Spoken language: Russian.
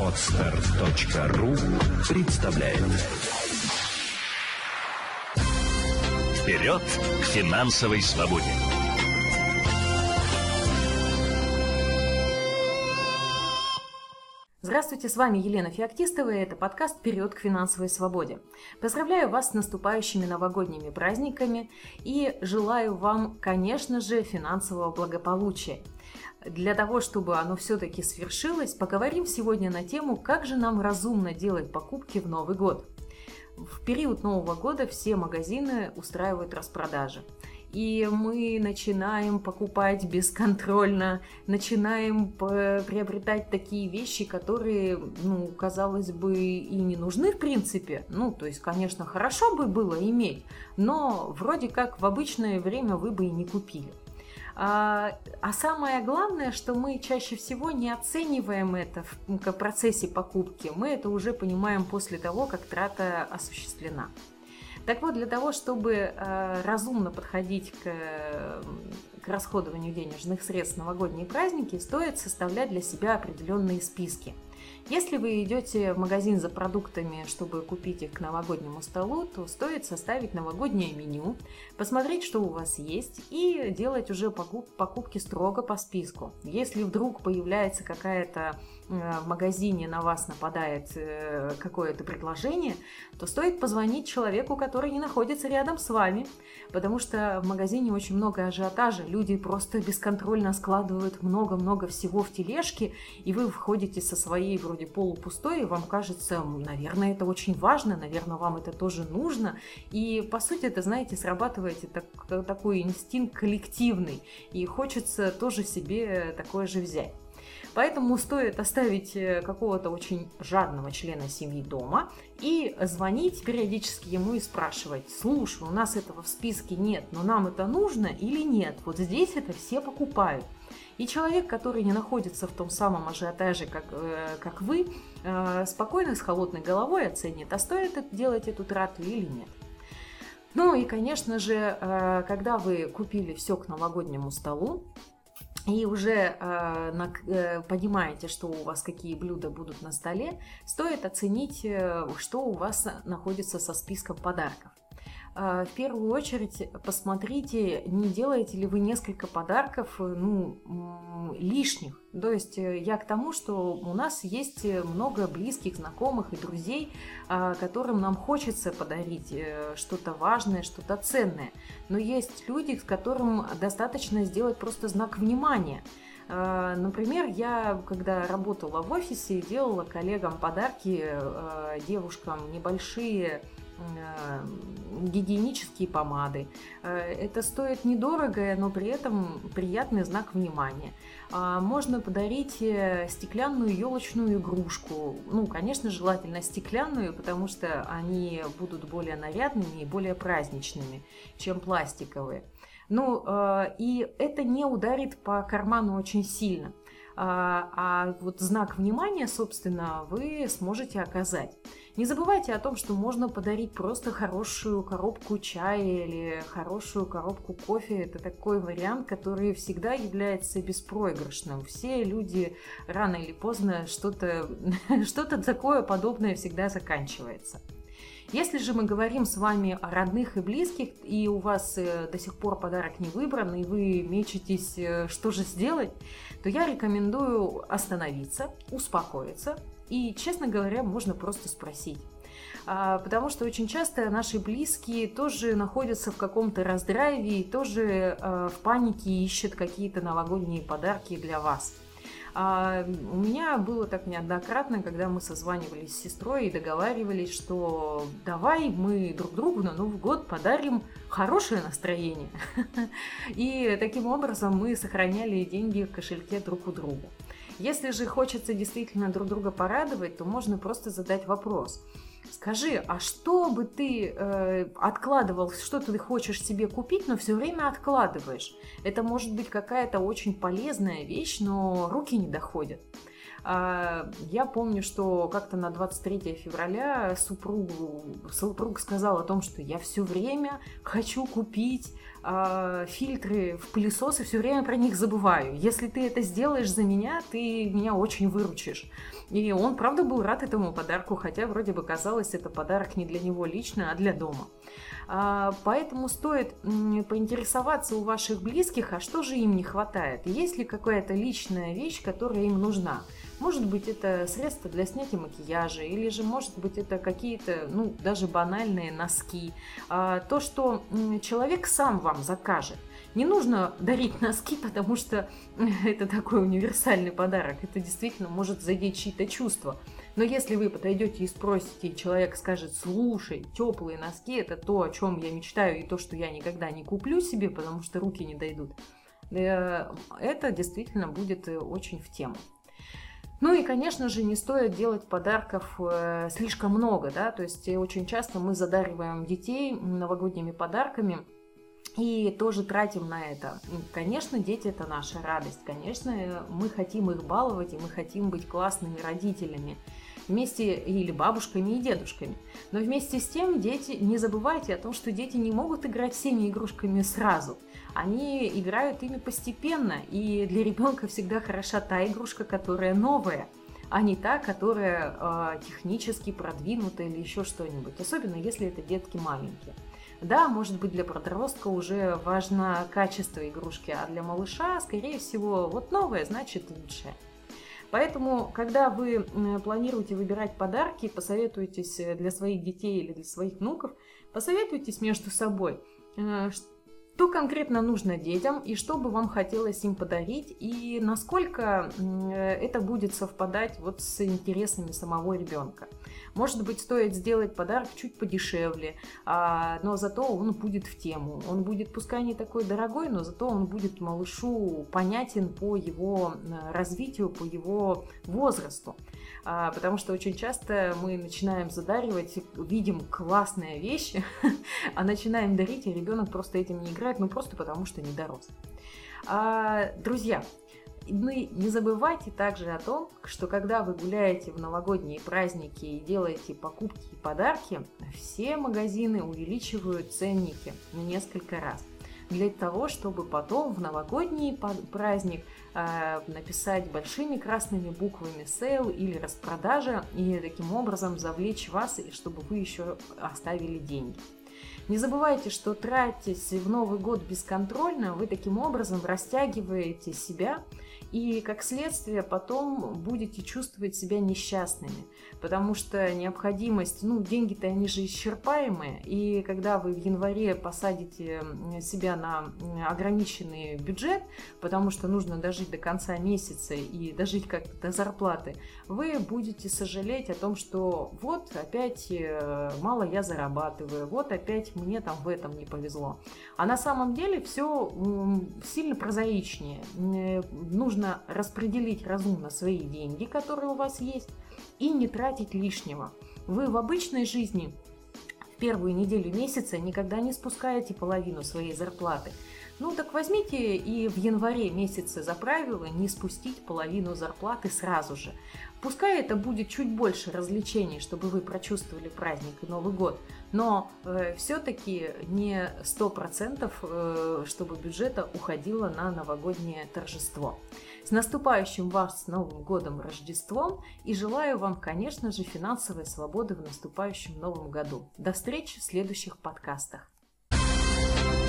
Отстар.ру представляет Вперед к финансовой свободе! Здравствуйте, с вами Елена Феоктистова, и это подкаст «Вперед к финансовой свободе». Поздравляю вас с наступающими новогодними праздниками и желаю вам, конечно же, финансового благополучия. Для того, чтобы оно все-таки свершилось, поговорим сегодня на тему, как же нам разумно делать покупки в Новый год. В период Нового года все магазины устраивают распродажи и мы начинаем покупать бесконтрольно, начинаем приобретать такие вещи, которые, ну, казалось бы, и не нужны в принципе. Ну, то есть, конечно, хорошо бы было иметь, но вроде как в обычное время вы бы и не купили. А, а самое главное, что мы чаще всего не оцениваем это в процессе покупки. Мы это уже понимаем после того, как трата осуществлена. Так вот, для того, чтобы э, разумно подходить к, к расходованию денежных средств в новогодние праздники, стоит составлять для себя определенные списки – если вы идете в магазин за продуктами, чтобы купить их к новогоднему столу, то стоит составить новогоднее меню, посмотреть, что у вас есть, и делать уже покупки строго по списку. Если вдруг появляется какая-то э, в магазине на вас нападает э, какое-то предложение, то стоит позвонить человеку, который не находится рядом с вами, потому что в магазине очень много ажиотажа, люди просто бесконтрольно складывают много-много всего в тележки, и вы входите со своей вроде вроде полупустой, и вам кажется, наверное, это очень важно, наверное, вам это тоже нужно. И, по сути, это, знаете, срабатывает так, такой инстинкт коллективный, и хочется тоже себе такое же взять. Поэтому стоит оставить э, какого-то очень жадного члена семьи дома и звонить периодически ему и спрашивать, слушай, у нас этого в списке нет, но нам это нужно или нет? Вот здесь это все покупают. И человек, который не находится в том самом ажиотаже, как, э, как вы, э, спокойно, с холодной головой оценит, а стоит делать эту трату или нет. Ну и, конечно же, э, когда вы купили все к новогоднему столу, и уже э, на, э, понимаете, что у вас какие блюда будут на столе, стоит оценить, э, что у вас находится со списком подарков. А, в первую очередь посмотрите, не делаете ли вы несколько подарков э, ну, лишних. То есть э, я к тому, что у нас есть много близких, знакомых и друзей, а, которым нам хочется подарить э, что-то важное, что-то ценное. Но есть люди, с которым достаточно сделать просто знак внимания. А, например, я, когда работала в офисе, делала коллегам подарки, девушкам небольшие Э, гигиенические помады. Э, это стоит недорого, но при этом приятный знак внимания. А, можно подарить э, стеклянную елочную игрушку. Ну, конечно, желательно стеклянную, потому что они будут более нарядными и более праздничными, чем пластиковые. Ну, и это не ударит по карману очень сильно. А, а вот знак внимания, собственно, вы сможете оказать. Не забывайте о том, что можно подарить просто хорошую коробку чая или хорошую коробку кофе. Это такой вариант, который всегда является беспроигрышным. Все люди рано или поздно что-то что такое подобное всегда заканчивается. Если же мы говорим с вами о родных и близких, и у вас э, до сих пор подарок не выбран, и вы мечетесь, э, что же сделать, то я рекомендую остановиться, успокоиться, и, честно говоря, можно просто спросить. А, потому что очень часто наши близкие тоже находятся в каком-то раздрайве и тоже э, в панике ищут какие-то новогодние подарки для вас. А у меня было так неоднократно, когда мы созванивались с сестрой и договаривались, что давай мы друг другу на Новый год подарим хорошее настроение. И таким образом мы сохраняли деньги в кошельке друг у друга. Если же хочется действительно друг друга порадовать, то можно просто задать вопрос – Скажи, а что бы ты э, откладывал, что ты хочешь себе купить, но все время откладываешь? Это может быть какая-то очень полезная вещь, но руки не доходят. А, я помню, что как-то на 23 февраля супругу, супруг сказал о том, что я все время хочу купить э, фильтры в пылесосы, все время про них забываю. Если ты это сделаешь за меня, ты меня очень выручишь. И он, правда, был рад этому подарку, хотя вроде бы казалось, это подарок не для него лично, а для дома. А, поэтому стоит поинтересоваться у ваших близких, а что же им не хватает. Есть ли какая-то личная вещь, которая им нужна. Может быть, это средства для снятия макияжа, или же, может быть, это какие-то, ну, даже банальные носки. А, то, что человек сам вам закажет. Не нужно дарить носки, потому что это такой универсальный подарок. Это действительно может задеть чьи-то чувства. Но если вы подойдете и спросите, и человек скажет, слушай, теплые носки это то, о чем я мечтаю, и то, что я никогда не куплю себе, потому что руки не дойдут, э, это действительно будет э, очень в тему. Ну и, конечно же, не стоит делать подарков э, слишком много, да, то есть очень часто мы задариваем детей новогодними подарками, и тоже тратим на это. Конечно, дети это наша радость. Конечно, мы хотим их баловать, и мы хотим быть классными родителями вместе или бабушками и дедушками. Но вместе с тем, дети, не забывайте о том, что дети не могут играть всеми игрушками сразу. Они играют ими постепенно, и для ребенка всегда хороша та игрушка, которая новая, а не та, которая э, технически продвинута или еще что-нибудь, особенно если это детки маленькие. Да, может быть, для подростка уже важно качество игрушки, а для малыша, скорее всего, вот новое значит лучшее. Поэтому, когда вы планируете выбирать подарки, посоветуйтесь э, для своих детей или для своих внуков, посоветуйтесь между собой, э, что конкретно нужно детям и что бы вам хотелось им подарить и насколько это будет совпадать вот с интересами самого ребенка. Может быть, стоит сделать подарок чуть подешевле, а, но зато он будет в тему. Он будет, пускай не такой дорогой, но зато он будет малышу понятен по его развитию, по его возрасту. А, потому что очень часто мы начинаем задаривать, видим классные вещи, а начинаем дарить, и ребенок просто этим не играет, ну просто потому что не дорос. А, друзья, ну не забывайте также о том, что когда вы гуляете в новогодние праздники и делаете покупки и подарки, все магазины увеличивают ценники на несколько раз для того, чтобы потом в новогодний праздник э, написать большими красными буквами sale или распродажа и таким образом завлечь вас, и чтобы вы еще оставили деньги. Не забывайте, что тратясь в Новый год бесконтрольно, вы таким образом растягиваете себя и, как следствие, потом будете чувствовать себя несчастными, потому что необходимость, ну, деньги-то они же исчерпаемые, и когда вы в январе посадите себя на ограниченный бюджет, потому что нужно дожить до конца месяца и дожить как-то до зарплаты, вы будете сожалеть о том, что вот опять э, мало я зарабатываю, вот опять мне там в этом не повезло. А на самом деле все сильно прозаичнее. Нужно распределить разумно свои деньги, которые у вас есть, и не тратить лишнего. Вы в обычной жизни в первую неделю месяца никогда не спускаете половину своей зарплаты. Ну так возьмите и в январе месяце за правило не спустить половину зарплаты сразу же. Пускай это будет чуть больше развлечений, чтобы вы прочувствовали праздник и Новый год, но э, все-таки не 100%, э, чтобы бюджета уходило на новогоднее торжество. С наступающим вас Новым годом, Рождеством и желаю вам, конечно же, финансовой свободы в наступающем Новом году. До встречи в следующих подкастах.